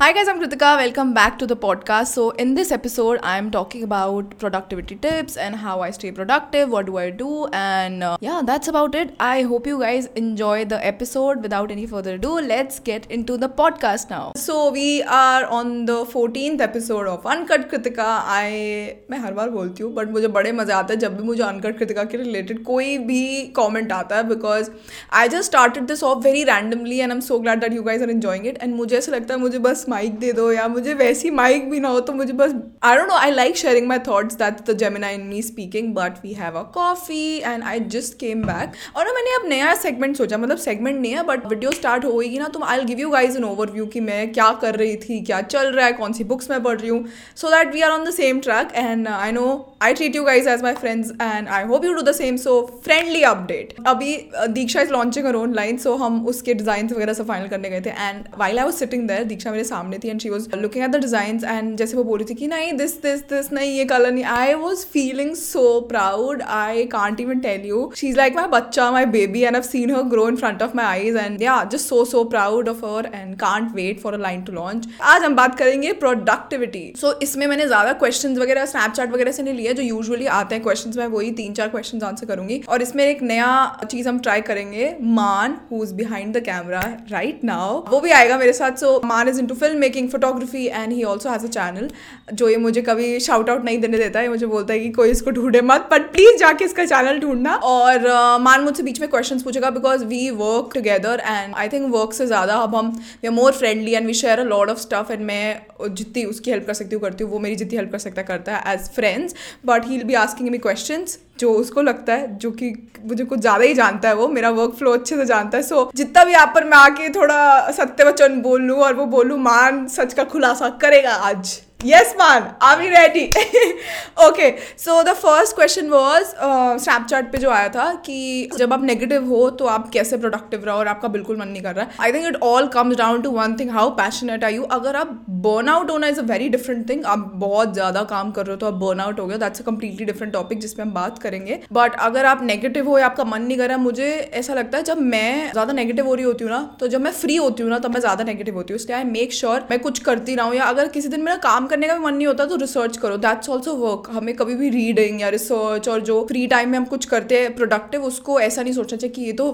Hi guys, I'm Kritika. Welcome back to the podcast. So, in this episode, I'm talking about productivity tips and how I stay productive, what do I do, and uh, yeah, that's about it. I hope you guys enjoy the episode. Without any further ado, let's get into the podcast now. So, we are on the 14th episode of Uncut Kritika. I मैं हर बार बोलती हूँ but मुझे बड़े मज़े आते हैं जब भी मुझे अनकट कृतिका के रिलेटेड कोई भी कॉमेंट आता है because I just started this off very randomly and I am so glad that you guys are enjoying it and मुझे ऐसा लगता है मुझे बस माइक दे दो या मुझे वैसी माइक भी ना हो तो मुझे बस I don't know I like sharing my thoughts that the Gemini in me speaking but we have a coffee and I just came back और ना मैंने अब नया सेगमेंट सोचा मतलब सेगमेंट नहीं है बट वीडियो स्टार्ट होएगी ना तो I give you guys an overview कि मैं क्या कर रही थी, क्या चल रहा है, कौन सी बुक्स मैं पढ़ रही हूँ so that we are on the same track and I know I treat you guys as my friends and I hope you do the same so friendly update अभी Diksha is launching her online so हम उसके design वगैरह सब final करने गए थे. And while I was sitting there Diksha मेरे सामने थी and she was looking at the design and जैसे वो बोल रही थी कि नहीं दिस दिस दिस नहीं, ये कलर नहीं. I was feeling so proud I can't even tell you she is like my बच्चा my baby and I seen her grow in front of my eyes and yeah just so so proud of her and can't wait for a line to launch आज हम बात करेंगे productivity सो इसमें मैंने ज़्यादा question वगैरह Snapchat वगैरह से नहीं लिया जो यूजली आते हैं क्वेश्चन में वही तीन चार क्वेश्चन आंसर करूँगी। और इसमें एक नया चीज़ हम ट्राई करेंगे Maan who is behind the camera right now वो भी आएगा मेरे साथ so Maan is into film making photography and he also has a channel जो ये मुझे कभी शाउट आउट नहीं देने देता है मुझे बोलता है कि कोई इसको ढूंढे मत बट प्लीज़ जाके इसका चैनल ढूंढना। और uh, मान मुझसे बीच में क्वेश्चन पूछेगा because we work together and I think work से ज़्यादा अब हम we are more friendly and we share a lot of stuff and मैं जितनी उसकी हेल्प कर सकती हूँ करती हूँ वो मेरी जितनी हेल्प कर सकता करता है as friends but he will be asking me question जो उसको लगता है जो कि मुझे कुछ ज़्यादा ही जानता है वो मेरा वर्क फ्लो अच्छे से जानता है। सो so, जितना भी आप पर मैं आके थोड़ा सत्य वचन बोल लूँ और वो बोलूँ मान सच का खुलासा करेगा आज। Yes, man. We ready? okay. So the first question was Snapchat uh, पे जो आया था कि जब आप नेगेटिव हो तो आप कैसे प्रोडक्टिव रहो और आपका बिल्कुल मन नहीं कर रहा है I think it all comes down to one thing how passionate are you अगर आप बर्न आउट होना is a very different thing आप बहुत ज़्यादा काम कर रहे हो तो आप बर्न आउट हो गया that's a completely different topic जिसमें हम बात करेंगे बट अगर आप नेगेटिव हो या आपका मन नहीं कर रहा मुझे ऐसा लगता है जब मैं ज़्यादा नेगेटिव हो रही होती हूँ ना तो जब मैं फ्री होती हूँ ना तब मैं ज़्यादा नेगेटिव होती हूँ इसलिए आई मेक श्योर मैं कुछ करती रहा हूँ या अगर किसी दिन मेरा काम करने का भी मन नहीं होता तो रिसर्च करो। दैट्स ऑल्सो वर्क हमें कभी भी रीडिंग या रिसर्च और जो फ्री टाइम में हम कुछ करते हैं प्रोडक्टिव उसको ऐसा नहीं सोचना चाहिए कि ये तो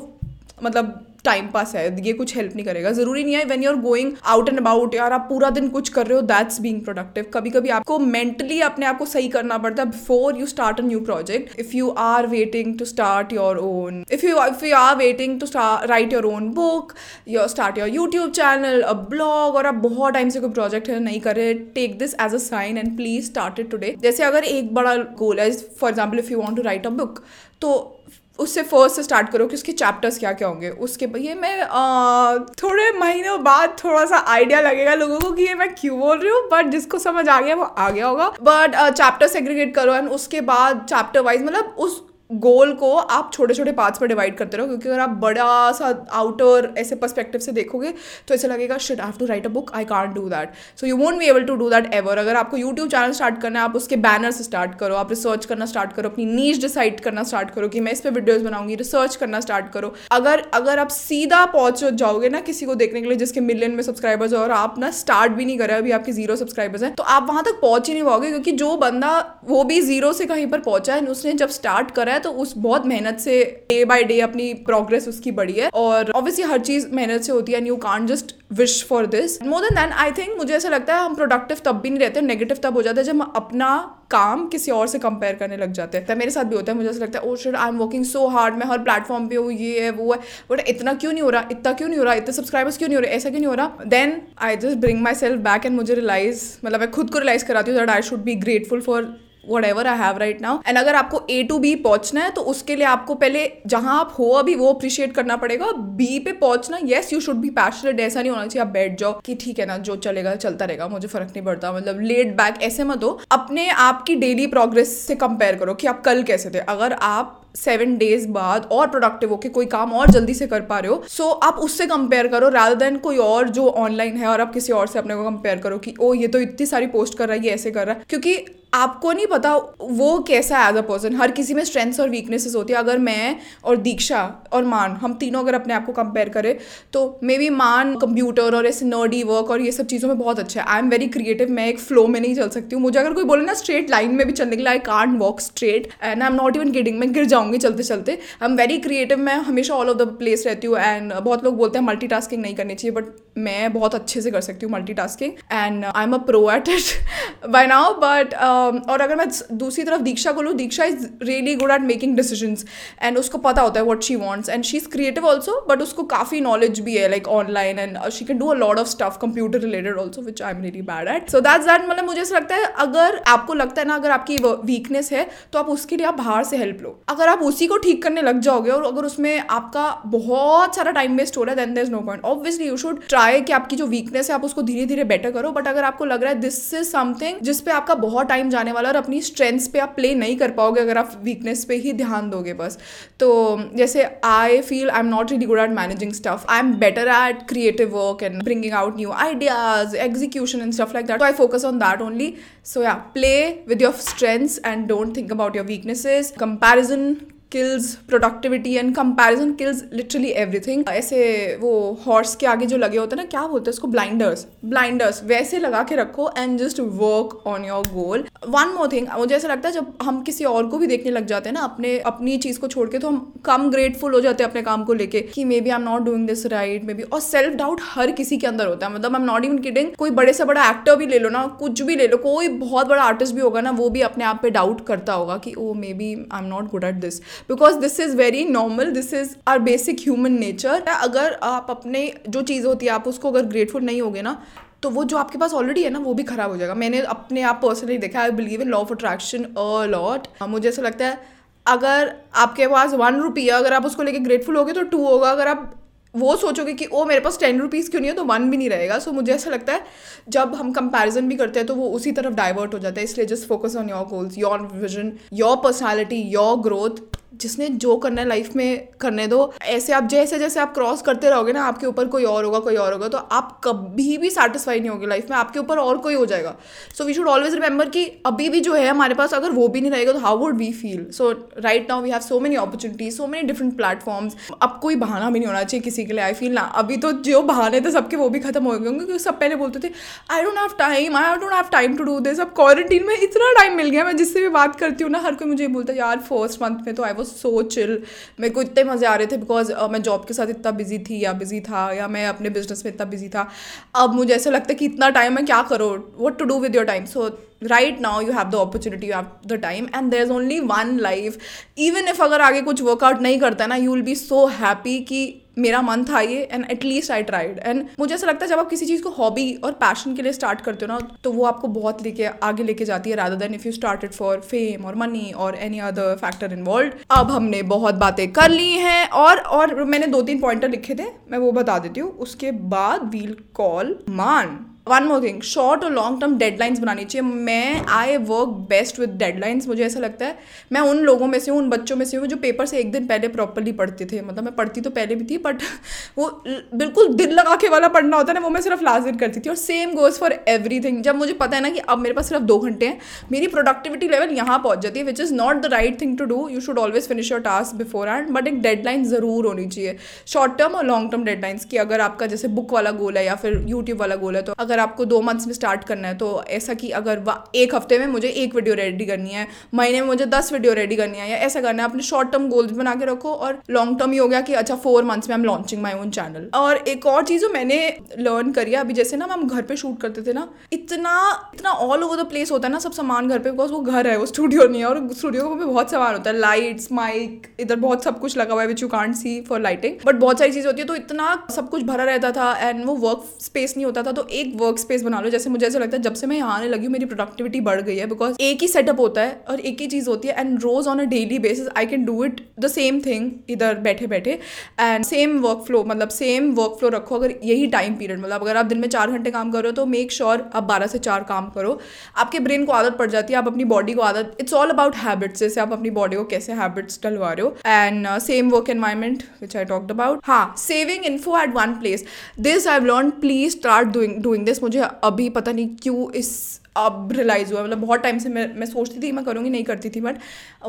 मतलब टाइम पास है, ये कुछ हेल्प नहीं करेगा। ज़रूरी नहीं है when you are going out and about यार आप पूरा दिन कुछ कर रहे हो दैट्स बींग प्रोडक्टिव कभी कभी आपको मेंटली अपने आप को सही करना पड़ता है before you start a new project if you are waiting to start your own if you if you are waiting to write your own book your start your YouTube channel a blog और आप बहुत time से कोई project है, नहीं कर रहे take this as a sign and please start it today जैसे अगर एक बड़ा गोल है for example if you want to write a book तो उससे फ़र्स्ट से स्टार्ट करो कि उसके चैप्टर्स क्या क्या होंगे। उसके ये मैं आ, थोड़े महीनों बाद थोड़ा सा आइडिया लगेगा लोगों को कि ये मैं क्यों बोल रही हूँ बट जिसको समझ आ गया वो आ गया होगा। बट चैप्टर सेग्रीगेट करो एंड उसके बाद चैप्टर वाइज मतलब उस गोल को आप छोटे छोटे पार्ट्स में डिवाइड करते रहो, क्योंकि अगर आप बड़ा सा आउटर ऐसे पर्सपेक्टिव से देखोगे तो ऐसे लगेगा shit I have to write a book I can't do that so you won't be able to do that ever अगर आपको यूट्यूब चैनल स्टार्ट करना है, आप उसके बैनर से स्टार्ट करो, आप रिसर्च करना स्टार्ट करो, अपनी नीच डिसाइड करना स्टार्ट करो कि मैं इस पर वीडियोज़ बनाऊँगी रिसर्च करना स्टार्ट करो। अगर अगर आप सीधा पहुँच जाओगे ना किसी को देखने के लिए जिसके मिलियन में सब्सक्राइबर्स और आप ना स्टार्ट भी नहीं करे, अभी आपके ज़ीरो सब्सक्राइबर्स हैं तो आप वहाँ तक पहुँच ही नहीं पाओगे, क्योंकि जो बंदा, वो भी ज़ीरो से कहीं पर पहुँचा है, उसने जब स्टार्ट करा है तो उस बहुत मेहनत से डे बाय डे अपनी प्रोग्रेस उसकी बढ़ी है और ऑब्वियसली हर चीज़ मेहनत से होती है and you can't just wish for this more then than I think मुझे ऐसा लगता है हम प्रोडक्टिव तब भी नहीं रहते नेगेटिव तब हो जाता है जब हम अपना काम किसी और से कंपेयर करने लग जाते हैं। मेरे साथ भी होता है, मुझे ऐसा लगता है ओ shit I am working so hard मैं हर प्लेटफॉर्म पे हूँ, ये है, वो है। बट इतना क्यों नहीं हो रहा, इतना क्यों नहीं हो रहा, इतने सब्सक्राइबर्स क्यों नहीं हो रहे, ऐसा क्यों नहीं हो रहा? Then I just bring myself back and मुझे रिलाइज मतलब मैं खुद को रिलाइज कराती हूँ that I should be grateful for whatever I have right now and अगर आपको ए टू बी पहुँचना है तो उसके लिए आपको पहले जहाँ आप हो अभी वो अप्रिशिएट करना पड़ेगा। बी पे पहुँचना yes you should be passionate ऐसा नहीं होना चाहिए, आप बैठ जाओ कि ठीक है ना, जो चलेगा, चलता रहेगा, मुझे फ़र्क नहीं पड़ता। मतलब लेट बैक ऐसे मत हो। अपने आप की डेली प्रोग्रेस से कंपेयर करो कि आप कल कैसे थे। अगर आप सेवन डेज़ बाद और प्रोडक्टिव होके कोई काम और जल्दी से कर पा रहे हो। सो so, आप उससे कंपेयर करो रादर देन कोई और जो ऑनलाइन है और आप किसी और से अपने को कंपेयर करो कि ओ ये तो इतनी सारी पोस्ट कर रहा है ये ऐसे कर रहा है। क्योंकि आपको नहीं पता वो कैसा है एज अ पर्सन हर किसी में स्ट्रेंथ्स और वीकनेसेस होती है। अगर मैं और दीक्षा और मान हम तीनों अगर अपने आप को कंपेयर करें तो मे बी मान कंप्यूटर और ऐसे नर्डी वर्क और ये सब चीज़ों में बहुत अच्छा है। आई एम वेरी क्रिएटिव मैं एक फ्लो में नहीं चल सकती हूँ। मुझे अगर कोई बोले ना स्ट्रेट लाइन में भी चलने के लिए I can't walk straight and I am not even getting मैं गिर जाऊँगी चलते चलते। आई एम वेरी क्रिएटिव मैं हमेशा ऑल ऑफ़ द प्लेस रहती हूँ एंड बहुत लोग बोलते हैं मल्टी नहीं करनी चाहिए बट मैं बहुत अच्छे से कर सकती हूँ multi tasking and I am a pro at it by now but और अगर मैं दूसरी तरफ़ दीक्षा को लूँ, Diksha is really good at making decision and उसको पता होता है what she wants and she is creative also but उसको काफ़ी नॉलेज भी है like online and she can do a lot of stuff computer related also which I am really bad at so that's that मतलब मुझे ऐसा लगता है, अगर आपको लगता है ना, अगर आपकी वीकनेस है तो आप उसके लिए आप बाहर से हेल्प लो। अगर आप उसी को ठीक करने लग जाओगे, और अगर उसमें आपका बहुत सारा टाइम वेस्ट हो रहा है then there is no point obviously you should try try कि आपकी जो वीकनेस है, आप उसको धीरे धीरे बेटर करो। बट अगर आपको लग रहा है दिस इज़ समथिंग जिसपे आपका बहुत टाइम जाने वाला और अपनी स्ट्रेंथ्स पे आप प्ले नहीं कर पाओगे, अगर आप वीकनेस पे ही ध्यान दोगे बस। तो जैसे I feel I am not really good at managing stuff I am better at creative work and bringing out new ideas execution and stuff like that I focus on that only so yeah play with your strengths and don't think about your weaknesses comparison Comparison kills productivity and comparison kills literally everything ऐसे वो horse के आगे जो लगे होते हैं ना, क्या बोलते हैं उसको? ब्लाइंडर्स ब्लाइंडर्स वैसे लगा के रखो and just work on your goal one more thing मुझे ऐसा लगता है जब हम किसी और को भी देखने लग जाते हैं ना, अपने, अपनी चीज़ को छोड़ के तो हम कम ग्रेटफुल हो जाते हैं अपने काम को लेके कि maybe I am not doing this right maybe और सेल्फ डाउट हर किसी के अंदर होता है। मतलब I am not even kidding कोई बड़े से बड़ा एक्टर भी ले लो ना, कुछ भी ले लो, कोई बहुत बड़ा आर्टिस्ट भी होगा ना, वो भी अपने आप पे डाउट करता होगा कि ओ maybe I am not good at this because this is very normal this is our basic human nature अगर आप अपने जो चीज़ होती है आप उसको अगर ग्रेटफुल नहीं होगे ना तो वो जो आपके पास ऑलरेडी है ना वो भी खराब हो जाएगा। मैंने अपने आप पर्सनली देखा I believe in law of attraction a lot मुझे ऐसा लगता है अगर आपके पास वन रुपी है अगर आप उसको लेके ग्रेटफुल होगे तो टू होगा। अगर आप वो सोचोगे कि ओ मेरे पास टेन रुपीज़ क्यों नहीं है? तो वन भी नहीं रहेगा। सो so, मुझे ऐसा लगता है जब हम कंपैरिजन भी करते हैं तो वो उसी तरफ़ डाइवर्ट हो जाता है। इसलिए just focus on your goals your vision your personality your growth जिसने जो करना है लाइफ में करने दो। ऐसे आप जैसे जैसे आप क्रॉस करते रहोगे ना, आपके ऊपर कोई और होगा, कोई और होगा तो आप कभी भी सेटिस्फाई नहीं होगे लाइफ में। आपके ऊपर और कोई हो जाएगा। So we should always remember कि अभी भी जो है हमारे पास, अगर वो भी नहीं रहेगा तो how would we feel so right now we have so many opportunities so many different platforms अब कोई बहाना भी नहीं होना चाहिए किसी के लिए आई फील ना। अभी तो जो बहाने थे, सबके वो भी खत्म हो गए होंगे, क्योंकि सब पहले बोलते थे I don't have time I don't have time to do this अब क्वारंटीन में इतना टाइम मिल गया, मैं जिससे भी बात करती हूँ ना, हर कोई मुझे बोलता है, यार फ़र्स्ट मंथ में तो आई वॉज़ सो चिल मेरे को इतने मज़े आ रहे थे बिकॉज़ uh, मैं जॉब के साथ इतना बिज़ी थी या बिज़ी था या मैं अपने बिज़नेस में इतना बिज़ी था। अब मुझे ऐसा लगता है कि इतना टाइम है क्या करो? What to do with your time so right now you have the opportunity you have the time and there is only one life even if अगर आगे कुछ वर्कआउट नहीं करता ना you will be so happy कि मेरा मन था ये and at least I tried and मुझे ऐसा लगता है जब आप किसी चीज़ को हॉबी और पैशन के लिए स्टार्ट करते हो ना तो वो आपको बहुत लेके, आगे लेके जाती है rather than if you started for fame और मनी और एनी अदर फैक्टर इन्वॉल्व अब हमने बहुत बातें कर ली हैं और और मैंने दो तीन पॉइंटर लिखे थे, मैं वो बता देती हूँ। उसके बाद we'll call Maan one more thing short और लॉन्ग टर्म डेडलाइंस बनानी चाहिए। मैं I work best with deadlines मुझे ऐसा लगता है। मैं उन लोगों में से हूँ, उन बच्चों में से हूँ, जो पेपर से एक दिन पहले प्रॉपरली पढ़ते थे। मतलब मैं पढ़ती तो पहले भी थी बट वो बिल्कुल दिल लगा के वाला पढ़ना होता है ना, वो मैं सिर्फ़ लास्ट दिन करती थी। और same goes for everything जब मुझे पता है ना कि अब मेरे पास सिर्फ़ दो घंटे हैं, मेरी प्रोडक्टिविटी लेवल यहाँ पहुँच जाती है which is not the right thing to do you should always finish your task beforehand but एक डेडलाइन ज़रूर होनी चाहिए। शॉर्ट टर्म और लॉन्ग टर्म डेडलाइंस की अगर आपका जैसे बुक वाला गोल है या फिर यूट्यूब वाला गोल है तो अगर आपको दो मंथ्स में स्टार्ट करना है तो ऐसा कि अगर एक हफ़्ते में मुझे एक वीडियो रेडी करनी है, महीने में मुझे दस वीडियो रेडी करनी है, या ऐसा करना है, अपने शॉर्ट टर्म गोल्स बना के रखो और लॉन्ग टर्म ही हो गया कि अच्छा फोर मंथ्स में हम लॉन्चिंग माई ओन चैनल और एक और चीज़ जो मैंने लर्न करी अभी जैसे ना हम घर पे शूट करते थे ना, इतना इतना ऑल ओवर द प्लेस होता है ना सब सामान घर पे बिकॉज़ वो घर है, वो स्टूडियो नहीं है, और स्टूडियो में बहुत सामान होता है लाइट्स माइक इधर बहुत सब कुछ लगा हुआ है which you can't see for lighting but बहुत सारी चीज़ होती है तो इतना सब कुछ भरा रहता था एंड वो वर्क स्पेस नहीं होता था तो एक वर्क स्पेस बना लो, जैसे मुझे ऐसा लगता है जब से मैं यहाँ आने लगी हूँ, मेरी प्रोडक्टिविटी बढ़ गई है बिकॉज़ एक ही सेटअप होता है और एक ही चीज़ होती है and rose on a daily basis I can do it the same thing इधर बैठे बैठे एंड सेम वर्क फ्लो मतलब सेम वर्क फ्लो रखो, अगर यही टाइम पीरियड मतलब अगर आप दिन में चार घंटे काम करो तो मेक श्योर आप बारह से चार काम करो। आपके ब्रेन को आदत पड़ जाती है, आप अपनी बॉडी को आदत इट्स ऑल अबाउट हैबिट्स जैसे आप अपनी बॉडी को कैसे हैबिट्स डलवा रहे हो and same work environment which I talked about हाँ saving info at one place this I learn please start doing doing this this मुझे अभी पता नहीं क्यों इस, अब रियलाइज़ हुआ मतलब बहुत टाइम से मैं मैं सोचती थी मैं करूँगी, नहीं करती थी। But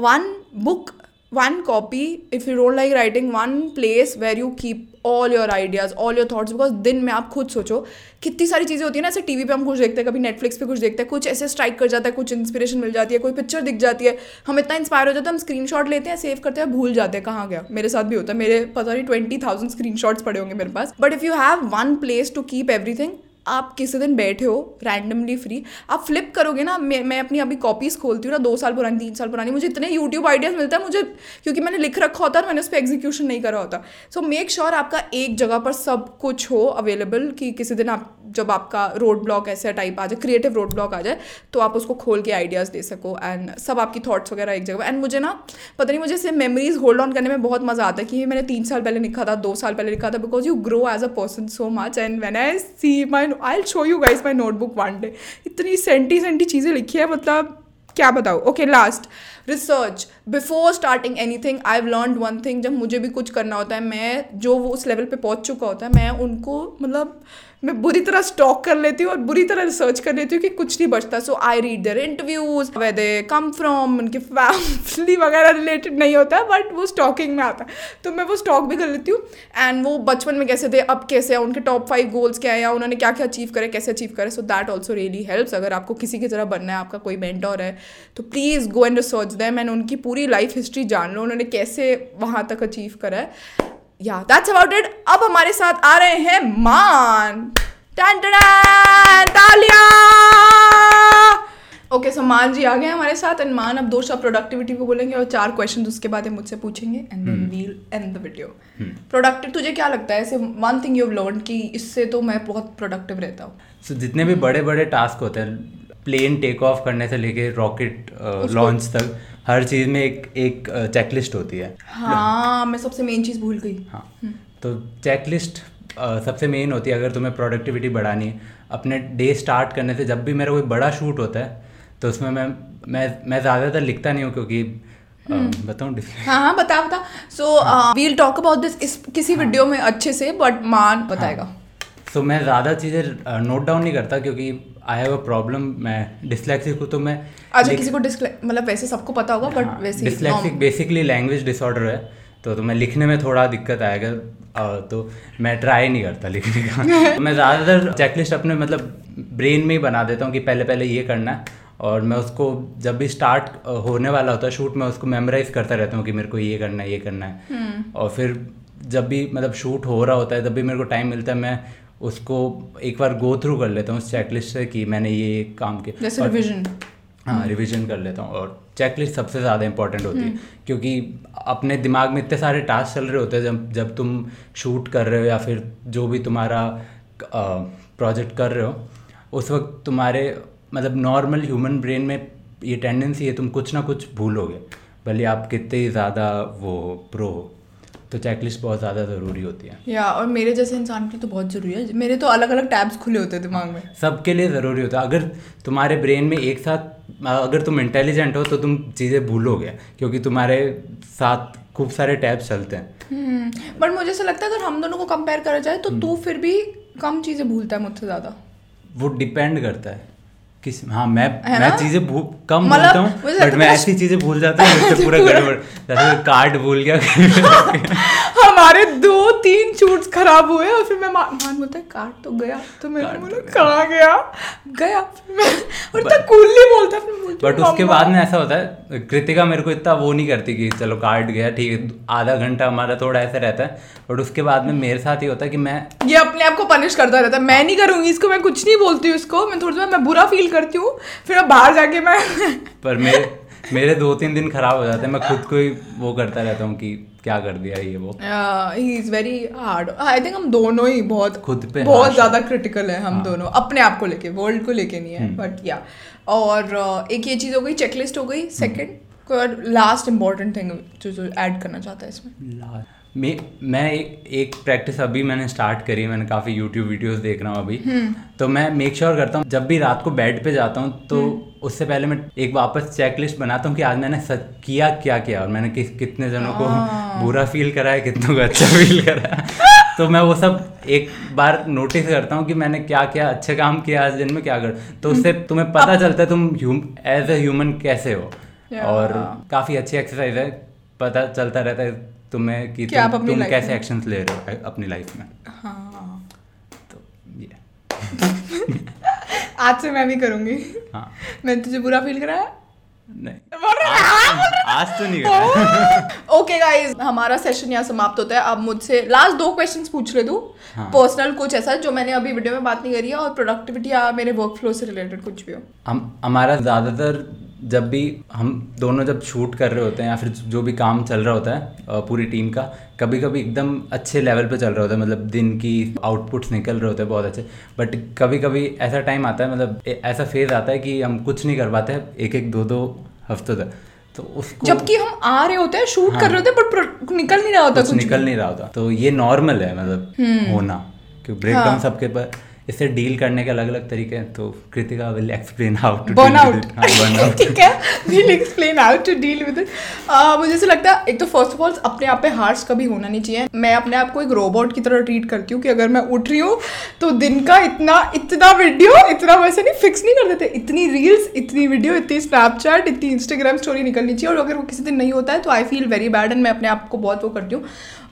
one book one copy if you don't like writing one place where you keep all your ideas all your thoughts because दिन में आप खुद सोचो, कितनी सारी चीज़ें होती है ना, ऐसे टीवी पे हम कुछ देखते हैं, कभी नेटफ्लिक्स पे कुछ देखते हैं, कुछ ऐसे स्ट्राइक कर जाता है, कुछ इंस्पिरेशन मिल जाती है, कोई पिक्चर दिख जाती है, हम इतना इंस्पायर हो जाते हैं, हम स्क्रीन शॉट लेते हैं सेव करते हैं, भूल जाते हैं, कहाँ गया? मेरे साथ भी होता है, मेरे पता नहीं ट्वेंटी थाउज़ेंड स्क्रीन शॉट्स पड़े होंगे मेरे पास। But if you have one place to keep everything आप किसी दिन बैठे हो रैंडमली फ्री आप फ्लिप करोगे ना, मैं मैं अपनी अभी कॉपीज़ खोलती हूँ ना, दो साल पुरानी, तीन साल पुरानी, मुझे इतने यूट्यूब आइडियाज़ मिलता है, मुझे, क्योंकि मैंने लिख रखा होता है मैंने उस पर एग्जीक्यूशन नहीं करा होता। सो मेक श्योर आपका एक जगह पर सब कुछ हो अवेलेबल कि किसी दिन आप जब आपका रोड ब्लॉक ऐसा टाइप आ जाए क्रिएटिव रोड ब्लॉक आ जाए तो आप उसको खोल के आइडियाज़ दे सको एंड सब आपकी थॉट्स वगैरह एक जगह एंड मुझे ना, पता नहीं मुझे सिर्फ़ मेमोरीज होल्ड ऑन करने में बहुत मज़ा आता है कि मैंने तीन साल पहले लिखा था, दो साल पहले लिखा था because you grow as a person so much and when I see my I show you guys my notebook one day इतनी सेंटी सेंटी चीज़ें लिखी है मतलब क्या बताओ okay last research before starting anything I have learn one thing जब मुझे भी कुछ करना होता है, मैं जो वो उस लेवल पे पहुँच चुका होता है, मैं उनको मतलब मैं बुरी तरह स्टॉक कर लेती हूँ और बुरी तरह रिसर्च कर लेती हूँ कि कुछ नहीं बचता। So I read their interviews way they come from उनकी फैमिली वगैरह रिलेटेड नहीं होता है बट वो स्टॉकिंग में आता। है तो मैं वो स्टॉक भी कर लेती हूँ एंड वो बचपन में कैसे थे, अब कैसे है, उनके टॉप फाइव गोल्स क्या है, या उन्होंने क्या क्या अचीव करे, कैसे अचीव करे। So that also really helps अगर आपको किसी की तरह बनना है, आपका कोई मेंटोर है तो please go and research them and उनकी पूरी लाइफ हिस्ट्री जान लो, उन्होंने कैसे वहाँ तक अचीव करा है। या दैट्स अबाउट इट अब हमारे साथ आ रहे हैं मान। तालिया। ओके सो मान जी आ गए हमारे साथ एंड मान अब दो शब्द प्रोडक्टिविटी को बोलेंगे और चार क्वेश्चन उसके बाद मुझसे पूछेंगे and then we'll and the video productive तुझे क्या लगता है? ऐसे वन थिंग यू लर्न कि इससे तो मैं बहुत प्रोडक्टिव रहता हूँ। सो so, जितने भी बड़े बड़े टास्क होते हैं प्लेन टेक ऑफ़ करने से लेके रॉकेट लॉन्च uh, तक हर चीज़ में एक एक चेकलिस्ट होती है हाँ मैं सबसे मेन चीज़ भूल गई हाँ हम्म। तो चेकलिस्ट सबसे मेन होती है अगर तुम्हें प्रोडक्टिविटी बढ़ानी है अपने डे स्टार्ट करने से जब भी मेरा कोई बड़ा शूट होता है तो उसमें मैं मैं मैं ज़्यादातर लिखता नहीं हूँ क्योंकि हम्म। बताऊँ हाँ हाँ बता बता so we'll talk about this इस किसी वीडियो हाँ। में अच्छे से बट मान बताएगा सो हाँ. तो मैं ज़्यादा चीज़ें नोट डाउन नहीं करता क्योंकि आई हैव अ प्रॉब्लम मैं डिसलेक्सिक हूँ तो मैं अच्छा किसी को मतलब वैसे सबको पता होगा बट हाँ, वैसे डिसलेक्सिक बेसिकली लैंग्वेज डिसऑर्डर है तो तो मैं लिखने में थोड़ा दिक्कत आएगा तो मैं ट्राई नहीं करता लिखने का। मैं ज़्यादातर चेकलिस्ट अपने मतलब ब्रेन में ही बना देता हूँ कि पहले पहले ये करना है और मैं उसको जब भी स्टार्ट होने वाला होता है शूट मैं उसको मेमोराइज करता रहता हूँ कि मेरे को ये करना है ये करना है। हम्म। और फिर जब भी मतलब शूट हो रहा होता है जब भी मेरे को टाइम मिलता है मैं उसको एक बार गो थ्रू कर लेता हूँ उस चेकलिस्ट से कि मैंने ये काम किया। जैसे रिविजन हाँ रिविजन कर लेता हूँ और चेकलिस्ट सबसे ज़्यादा इंपॉर्टेंट होती है। हम्म। क्योंकि अपने दिमाग में इतने सारे टास्क चल रहे होते हैं जब जब तुम शूट कर रहे हो या फिर जो भी तुम्हारा प्रोजेक्ट कर रहे हो उस वक्त तुम्हारे मतलब नॉर्मल ह्यूमन ब्रेन में ये टेंडेंसी है तुम कुछ ना कुछ भूलोगे। भले आप कितने ज़्यादा वो प्रो हो। तो चेकलिस्ट बहुत ज़्यादा ज़रूरी होती है। या और मेरे जैसे इंसान के लिए तो बहुत ज़रूरी है। मेरे तो अलग अलग टैब्स खुले होते हैं दिमाग में। सबके लिए ज़रूरी होता है। अगर तुम्हारे ब्रेन में एक साथ अगर तुम इंटेलिजेंट हो तो तुम चीज़ें भूलोगे क्योंकि तुम्हारे साथ खूब सारे टैब्स चलते हैं। बट हम्म, मुझे ऐसा लगता है अगर हम दोनों को कंपेयर करा जाए तो तू हम्म। फिर भी कम चीज़ें भूलता है मुझसे ज़्यादा। वो डिपेंड करता है। किस हाँ मैं मैं चीज़ें कम बोलता हूँ बट मैं ऐसी चीज़ें भूल जाता हूँ पूरा गड़बड़। जैसे कार्ड भूल गया हमारे दो तीन शूट्स खराब हुए और फिर मैं मान बोलता है कार्ड तो गया। तो मैं बोला तो कहाँ गया? गया। और तो कूलली बोलता फिर बट उसके बाद में ऐसा होता है कृतिका मेरे को इतना वो नहीं करती कि चलो कार्ड गया ठीक है आधा घंटा हमारा थोड़ा ऐसा रहता है बट उसके बाद में मेरे साथ ही होता है कि मैं ये अपने आप को पनिश करता रहता है। मैं नहीं करूँगी इसको मैं कुछ नहीं बोलती हूँ इसको मैं थोड़ा सा मैं बुरा फील करती हूँ फिर अब बाहर जाके मैं पर मेरे मेरे दो तीन दिन खराब हो जाते हैं मैं खुद को ही वो करता रहता हूँ कि क्या कर दिया ये वो? He is very hard I think हम दोनों ही बहुत खुद पे बहुत ज़्यादा क्रिटिकल है हम हाँ. दोनों अपने आप को लेके वर्ल्ड को लेके नहीं है बट हम्म। या और uh, एक ये चीज़ हो गई चेकलिस्ट हो गई सेकंड लास्ट इम्पोर्टेंट थिंग जो जो ऐड करना चाहता है इसमें। मैं मैं एक एक प्रैक्टिस अभी मैंने स्टार्ट करी मैंने काफ़ी यूट्यूब वीडियोस देख रहा हूँ अभी। हम्म। तो मैं मेक श्योर sure करता हूँ जब भी रात को बेड पे जाता हूँ तो उससे पहले मैं एक वापस चेकलिस्ट बनाता हूँ कि आज मैंने सच किया क्या किया और मैंने किस कितने जनों को हाँ। बुरा फील करा है कितनों को अच्छा फील करा है। तो मैं वो सब एक बार नोटिस करता हूँ कि मैंने क्या क्या अच्छे काम किया आज दिन में क्या कर तो उससे तुम्हें पता चलता है तुम एज ए ह्यूमन कैसे हो। और काफ़ी अच्छी एक्सरसाइज है पता चलता रहता है तुम्हें कि कि आप तुम, अपनी तुम कैसे एक्शंस ले रहे हो अपनी लाइफ में? हाँ। तो ये आज से मैं भी करूँगी। हाँ। मैंने तुझे बुरा फील कराया? रहा है, आज तो नहीं ओके गाइस हमारा सेशन यहाँ समाप्त होता है। अब मुझसे लास्ट दो क्वेश्चंस पूछ ले तू। हाँ। पर्सनल कुछ ऐसा जो मैंने अभी वीडियो में बात नहीं करी है और प्रोडक्टिविटी या मेरे वर्क फ्लो से रिलेटेड कुछ भी हो। हम हमारा ज़्यादातर जब भी हम दोनों जब शूट कर रहे होते हैं या फिर जो भी काम चल रहा होता है पूरी टीम का कभी कभी एकदम अच्छे लेवल पे चल रहा होता है मतलब दिन की आउटपुट्स निकल रहे होते हैं बहुत अच्छे। बट कभी कभी ऐसा टाइम आता है मतलब ऐसा फ़ेज़ आता है कि हम कुछ नहीं कर पाते एक एक दो दो हफ्तों तक। तो उसको जबकि हम आ रहे होते हैं शूट हाँ। कर रहे होते हैं बट निकल नहीं रहा होता कुछ कुछ निकल नहीं रहा होता। तो ये नॉर्मल है मतलब होना। क्योंकि ब्रेक डाउन हाँ। सबके पर इससे डील करने के अलग अलग तरीके हैं तो Kritika will explain how to burn out ठीक है we'll explain how to deal with it मुझे ऐसा लगता है एक तो फ़र्स्ट ऑफ़ ऑल अपने आप पे हार्श कभी होना नहीं चाहिए। मैं अपने आप को एक रोबोट की तरह ट्रीट करती हूँ कि अगर मैं उठ रही हूँ तो दिन का इतना इतना वीडियो इतना वैसे नहीं फिक्स नहीं कर देते। इतनी रील्स इतनी वीडियो इतनी स्नैपचैट इतनी इंस्टाग्राम स्टोरी निकलनी चाहिए। और अगर वो किसी दिन नहीं होता है तो I feel very bad and मैं अपने आप को बहुत वो करती हूँ।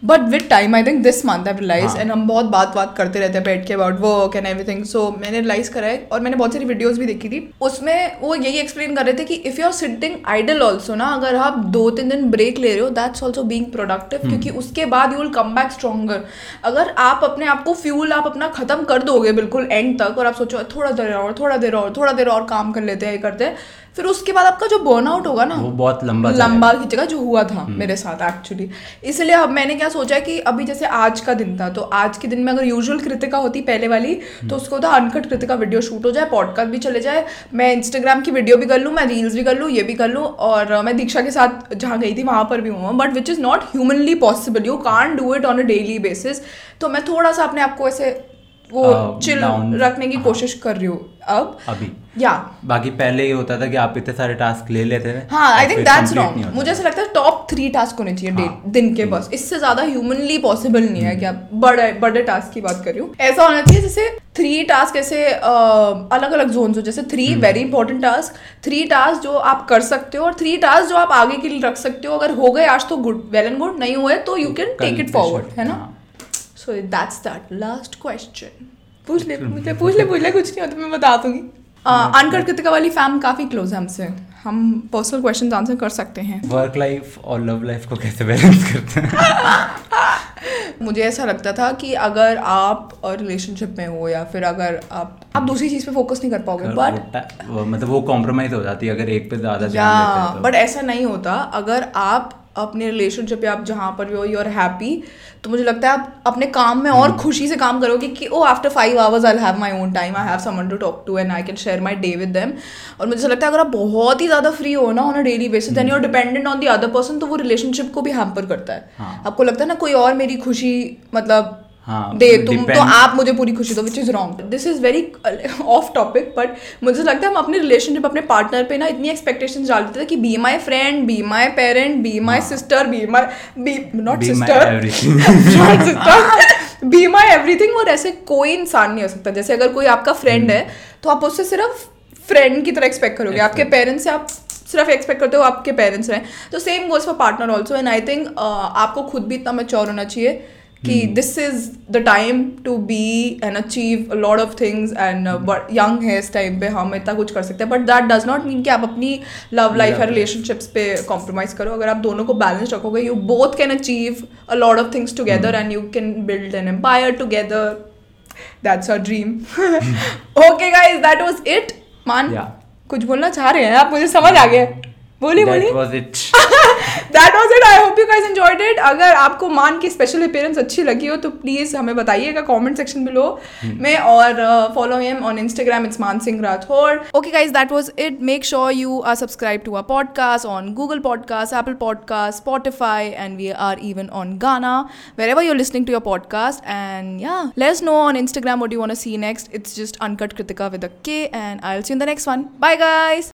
But with time I think this month I realise हाँ। एंड हम बहुत बात बात करते रहते हैं बैठ के about work and everything so मैंने रियलाइज़ करा है और मैंने बहुत सारी वीडियोज़ भी देखी थी। उसमें वो यही एक्सप्लेन कर रहे थे कि if you are sitting idle also ना अगर आप दो तीन दिन ब्रेक ले रहे हो दैट्स ऑल्सो बींग प्रोडक्टिव क्योंकि उसके बाद you will come back stronger अगर आप अपने आप को फ्यूल आप अपना खत्म कर दोगे बिल्कुल एंड तक और आप सोचो थोड़ा देर और थोड़ा देर और थोड़ा देर और काम कर लेते हैं करते हैं फिर उसके बाद आपका जो बर्न आउट होगा ना वो बहुत लंबा लंबा खींचेगा जो हुआ था मेरे साथ एक्चुअली इसलिए अब मैंने क्या सोचा कि अभी जैसे आज का दिन था तो आज के दिन में अगर यूजुअल कृतिका होती पहले वाली तो उसको था अनकट कृतिका वीडियो शूट हो जाए पॉडकास्ट भी चले जाए। मैं इंस्टाग्राम की वीडियो भी कर लूँ मैं रील्स भी कर लूँ ये भी कर लूँ और मैं दीक्षा के साथ जहाँ गई थी वहाँ पर भी हूँ। But which is not humanly possible you can do it on a daily basis तो मैं थोड़ा सा अपने आप को ऐसे वो चिल रखने की हाँ। कोशिश कर रही हूँ अब। अभी। या बाकी पहले ये होता था कि आप इतने सारे टास्क ले लेते थे हाँ आई थिंक दैट्स रॉन्ग मुझे ऐसा लगता है टॉप थ्री टास्क होने चाहिए हाँ, दिन के बस। इससे ज़्यादा ह्यूमनली पॉसिबल नहीं है कि आप बड़े बड़े टास्क की बात कर। रही हूँ ऐसा होना चाहिए जैसे थ्री टास्क ऐसे अलग अलग जोन हो जैसे three hmm. Very important task three task जो आप कर सकते हो और थ्री टास्क जो आप आगे के लिए रख सकते हो। अगर हो गए आज तो गुड वेल एंड गुड नहीं हुए तो you can take it forward है ना। So that's that last question पूछ ले मुझे पूछ ले पूछ ले कुछ नहीं होता मैं बता दूँगी। अनकट कृतिका वाली फैम काफ़ी क्लोज है हमसे। हम पर्सनल क्वेश्चन आंसर कर सकते हैं। वर्क लाइफ और लव लाइफ को कैसे बैलेंस करते हैं? मुझे ऐसा लगता था कि अगर आप रिलेशनशिप में हो या फिर अगर आप आप दूसरी चीज़ पे फोकस नहीं कर पाओगे बट मतलब वो कॉम्प्रोमाइज हो जाती है अगर एक पे ज़्यादा हैं तो। बट ऐसा नहीं होता। अगर आप अपने रिलेशनशिप या आप जहाँ पर भी हो यू आर हैप्पी तो मुझे लगता है आप अपने काम में और हम्म। खुशी से काम करोगे कि ओ after five hours I have my own time I have someone to talk to and I can share my day with them और मुझे लगता है अगर आप बहुत ही ज़्यादा फ्री हो ना on a daily basis then you are dependent on the other person तो वो रिलेशनशिप को भी हैम्पर करता है हाँ। आपको लगता है ना कोई और मेरी खुशी मतलब हाँ, दे तुम तो आप मुझे पूरी खुशी दो which is wrong this is very off topic but मुझे लगता है हम अपने रिलेशनशिप अपने पार्टनर पे ना इतनी एक्सपेक्टेशंस डाल देते थे कि be my friend be my parent be my sister be my be not Be my sister everything. Not sister be my everything और ऐसे कोई इंसान नहीं हो सकता। जैसे अगर कोई आपका फ्रेंड है तो आप उससे सिर्फ़ फ्रेंड की तरह एक्सपेक्ट करोगे। आपके पेरेंट्स से आप सिर्फ़ एक्सपेक्ट करते हो आपके पेरेंट्स रहें तो same goes for partner also and I think आपको खुद भी इतना मेच्योर होना चाहिए। कि this is the time to be and achieve lot of things and young है इस टाइम पे हम इतना कुछ कर सकते हैं but that does not mean कि आप अपनी लव लाइफ या रिलेशनशिप्स पे कॉम्प्रोमाइज करो। अगर आप दोनों को बैलेंस रखोगे you both can achieve a lot of things together and you can build an empire together that's a dream okay guys that was it Maan कुछ बोलना चाह रहे हैं? आप मुझे समझ आ गया बोलिए बोलिए. That was it I hope you guys enjoyed it अगर आपको मान की स्पेशल अपीयरेंस अच्छी लगी हो तो प्लीज़ हमें बताइएगा कमेंट सेक्शन बिलो में और follow him on Instagram it's Maan Singh Rathore okay guys that was it make sure you are subscribe to our podcast on Google podcast Apple podcast Spotify and we are even on Gaana wherever listening listening to podcast. Podcast and yeah us know on Instagram what you want see next it's just uncut Kritika with with a k and i'll see you in the next one. Bye guys!